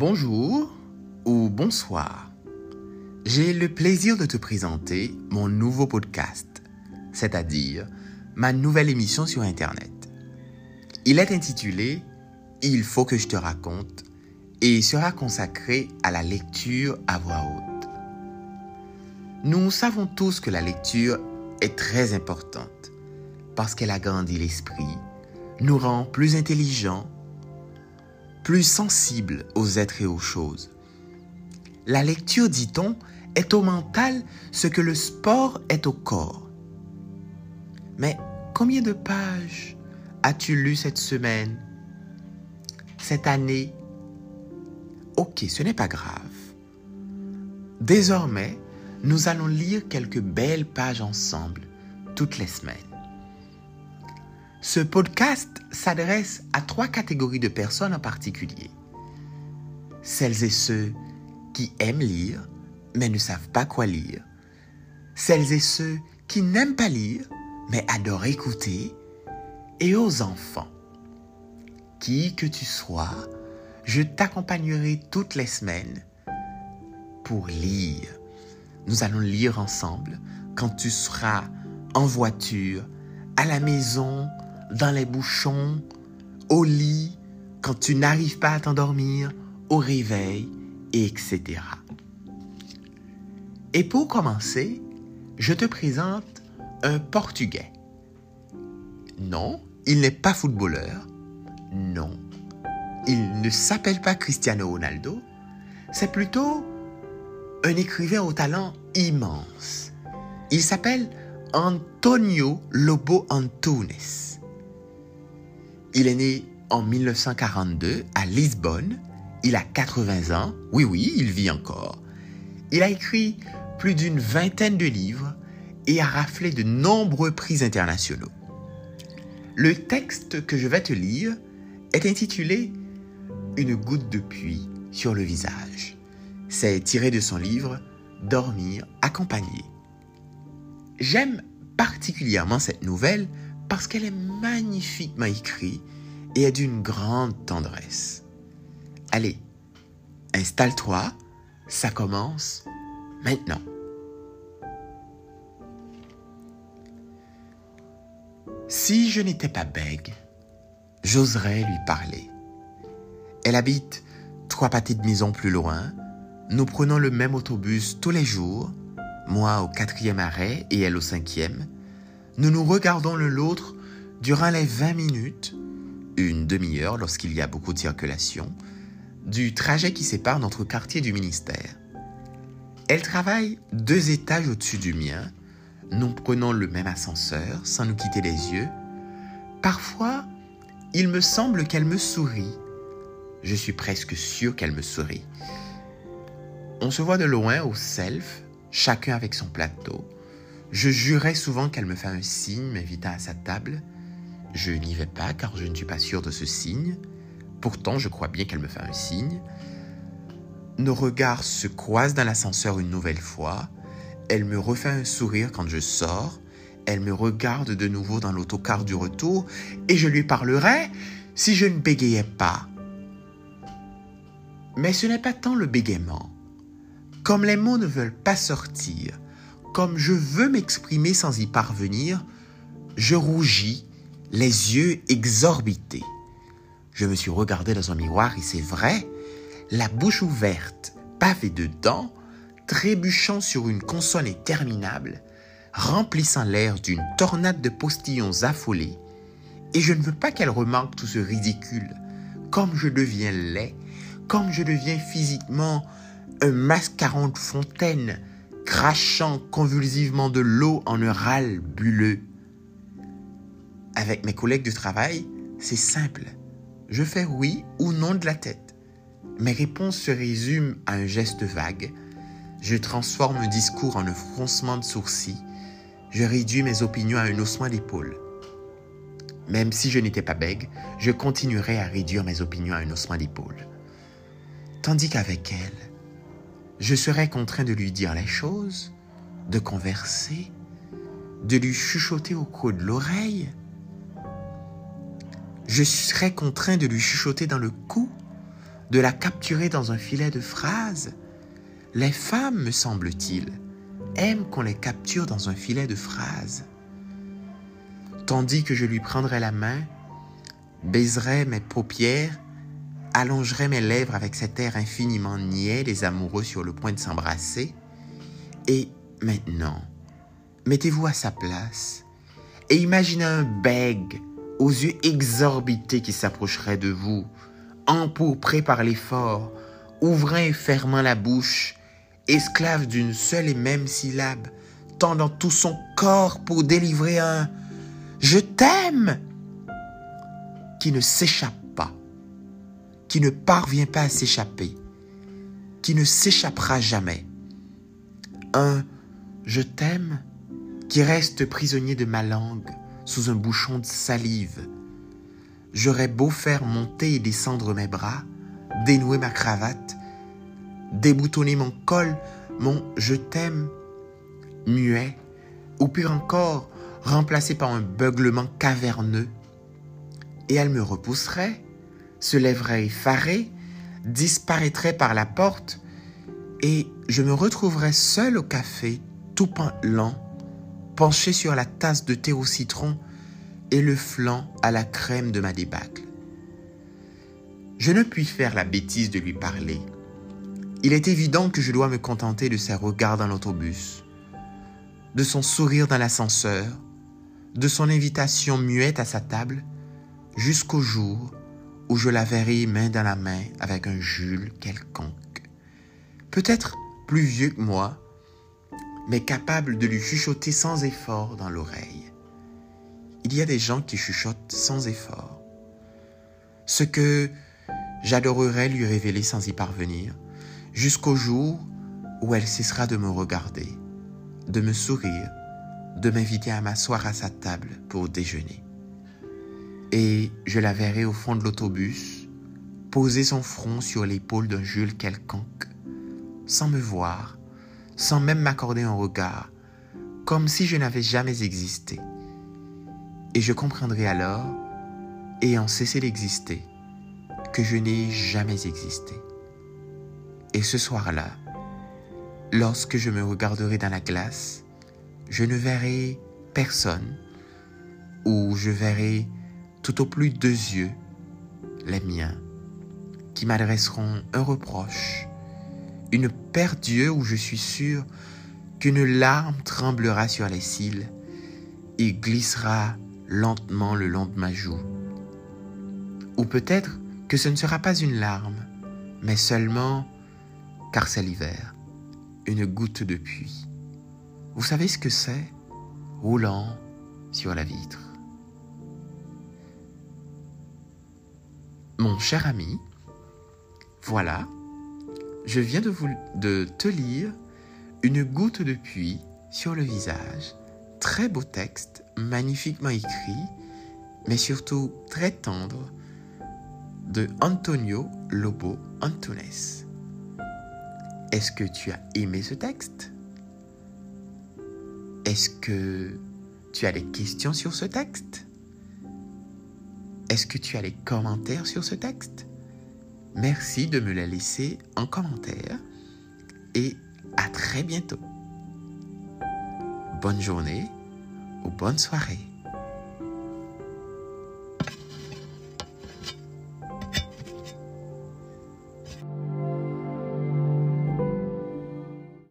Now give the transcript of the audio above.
Bonjour ou bonsoir. J'ai le plaisir de te présenter mon nouveau podcast, c'est-à-dire ma nouvelle émission sur Internet. Il est intitulé Il faut que je te raconte et sera consacré à la lecture à voix haute. Nous savons tous que la lecture est très importante parce qu'elle agrandit l'esprit, nous rend plus intelligents, plus sensibles aux êtres et aux choses. La lecture, dit-on, est au mental ce que le sport est au corps. Mais combien de pages as-tu lu cette semaine, cette année? Ok, ce n'est pas grave. Désormais, nous allons lire quelques belles pages ensemble toutes les semaines. Ce podcast s'adresse à trois catégories de personnes en particulier. Celles et ceux qui aiment lire, mais ne savent pas quoi lire. Celles et ceux qui n'aiment pas lire, mais adorent écouter. Et aux enfants. Qui que tu sois, je t'accompagnerai toutes les semaines pour lire. Nous allons lire ensemble quand tu seras en voiture, à la maison, dans les bouchons, au lit, quand tu n'arrives pas à t'endormir, au réveil, etc. Et pour commencer, je te présente un Portugais. Non, il n'est pas footballeur. Non, il ne s'appelle pas Cristiano Ronaldo. C'est plutôt un écrivain au talent immense. Il s'appelle Antonio Lobo Antunes. Il est né en 1942 à Lisbonne. Il a 80 ans. Oui, oui, il vit encore. Il a écrit plus d'une vingtaine de livres et a raflé de nombreux prix internationaux. Le texte que je vais te lire est intitulé Une goutte de pluie sur le visage. C'est tiré de son livre Dormir accompagné. J'aime particulièrement cette nouvelle parce qu'elle est magnifiquement écrite et est d'une grande tendresse. Allez, installe-toi, ça commence maintenant. Si je n'étais pas bègue, j'oserais lui parler. Elle habite trois pâtés de maison plus loin. Nous prenons le même autobus tous les jours, moi au quatrième arrêt et elle au cinquième. Nous nous regardons l'un l'autre durant les 20 minutes, une demi-heure lorsqu'il y a beaucoup de circulation, du trajet qui sépare notre quartier du ministère. Elle travaille deux étages au-dessus du mien. Nous prenons le même ascenseur sans nous quitter les yeux. Parfois, il me semble qu'elle me sourit. Je suis presque sûr qu'elle me sourit. On se voit de loin au self, chacun avec son plateau. Je jurais souvent qu'elle me fait un signe m'invitant à sa table. Je n'y vais pas car je ne suis pas sûr de ce signe. Pourtant, je crois bien qu'elle me fait un signe. Nos regards se croisent dans l'ascenseur une nouvelle fois. Elle me refait un sourire quand je sors. Elle me regarde de nouveau dans l'autocar du retour et je lui parlerai si je ne bégayais pas. Mais ce n'est pas tant le bégaiement. Comme les mots ne veulent pas sortir, comme je veux m'exprimer sans y parvenir, je rougis, les yeux exorbités. Je me suis regardé dans un miroir et c'est vrai, la bouche ouverte, pavée de dents, trébuchant sur une consonne interminable, remplissant l'air d'une tornade de postillons affolés. Et je ne veux pas qu'elle remarque tout ce ridicule, comme je deviens laid, comme je deviens physiquement un mascaron de fontaine, crachant convulsivement de l'eau en un râle bulleux. Avec mes collègues de travail, c'est simple. Je fais oui ou non de la tête. Mes réponses se résument à un geste vague. Je transforme un discours en un froncement de sourcils. Je réduis mes opinions à un haussement d'épaule. Même si je n'étais pas bègue, je continuerais à réduire mes opinions à un haussement d'épaule. Tandis qu'avec elle, je serais contraint de lui dire les choses, de converser, de lui chuchoter au creux de l'oreille. Je serais contraint de lui chuchoter dans le cou, de la capturer dans un filet de phrases. Les femmes, me semble-t-il, aiment qu'on les capture dans un filet de phrases. Tandis que je lui prendrais la main, baiserais mes paupières, allongerais mes lèvres avec cet air infiniment niais des amoureux sur le point de s'embrasser. Et maintenant, mettez-vous à sa place et imaginez un bègue aux yeux exorbités qui s'approcherait de vous, empourpré par l'effort, ouvrant et fermant la bouche, esclave d'une seule et même syllabe, tendant tout son corps pour délivrer un ⁇ Je t'aime !⁇ qui ne s'échappe qui ne parvient pas à s'échapper, qui ne s'échappera jamais. Un ⁇ Je t'aime !⁇ qui reste prisonnier de ma langue sous un bouchon de salive. J'aurais beau faire monter et descendre mes bras, dénouer ma cravate, déboutonner mon col, mon je t'aime, muet, ou pire encore, remplacé par un beuglement caverneux. Et elle me repousserait, se lèverait effarée, disparaîtrait par la porte, et je me retrouverais seul au café, tout lent, penché sur la tasse de thé au citron et le flanc à la crème de ma débâcle. Je ne puis faire la bêtise de lui parler. Il est évident que je dois me contenter de ses regards dans l'autobus, de son sourire dans l'ascenseur, de son invitation muette à sa table, jusqu'au jour où je la verrai main dans la main avec un Jules quelconque. Peut-être plus vieux que moi, mais capable de lui chuchoter sans effort dans l'oreille. Il y a des gens qui chuchotent sans effort. Ce que j'adorerais lui révéler sans y parvenir, jusqu'au jour où elle cessera de me regarder, de me sourire, de m'inviter à m'asseoir à sa table pour déjeuner. Et je la verrai au fond de l'autobus, poser son front sur l'épaule d'un Jules quelconque, sans me voir, sans même m'accorder un regard, comme si je n'avais jamais existé. Et je comprendrai alors, ayant cessé d'exister, que je n'ai jamais existé. Et ce soir-là, lorsque je me regarderai dans la glace, je ne verrai personne, ou je verrai au plus deux yeux, les miens, qui m'adresseront un reproche, une paire d'yeux où je suis sûr qu'une larme tremblera sur les cils et glissera lentement le long de ma joue. Ou peut-être que ce ne sera pas une larme, mais seulement, car c'est l'hiver, une goutte de pluie. Vous savez ce que c'est Roulant sur la vitre. Mon cher ami, voilà je viens de, te lire Une goutte de pluie sur le visage. Très beau texte, magnifiquement écrit, mais surtout très tendre, de Antonio Lobo Antunes. Est-ce que tu as aimé ce texte? Est-ce que tu as des questions sur ce texte? Est-ce que tu as des commentaires sur ce texte? Merci de me la laisser en commentaire et à très bientôt. Bonne journée ou bonne soirée.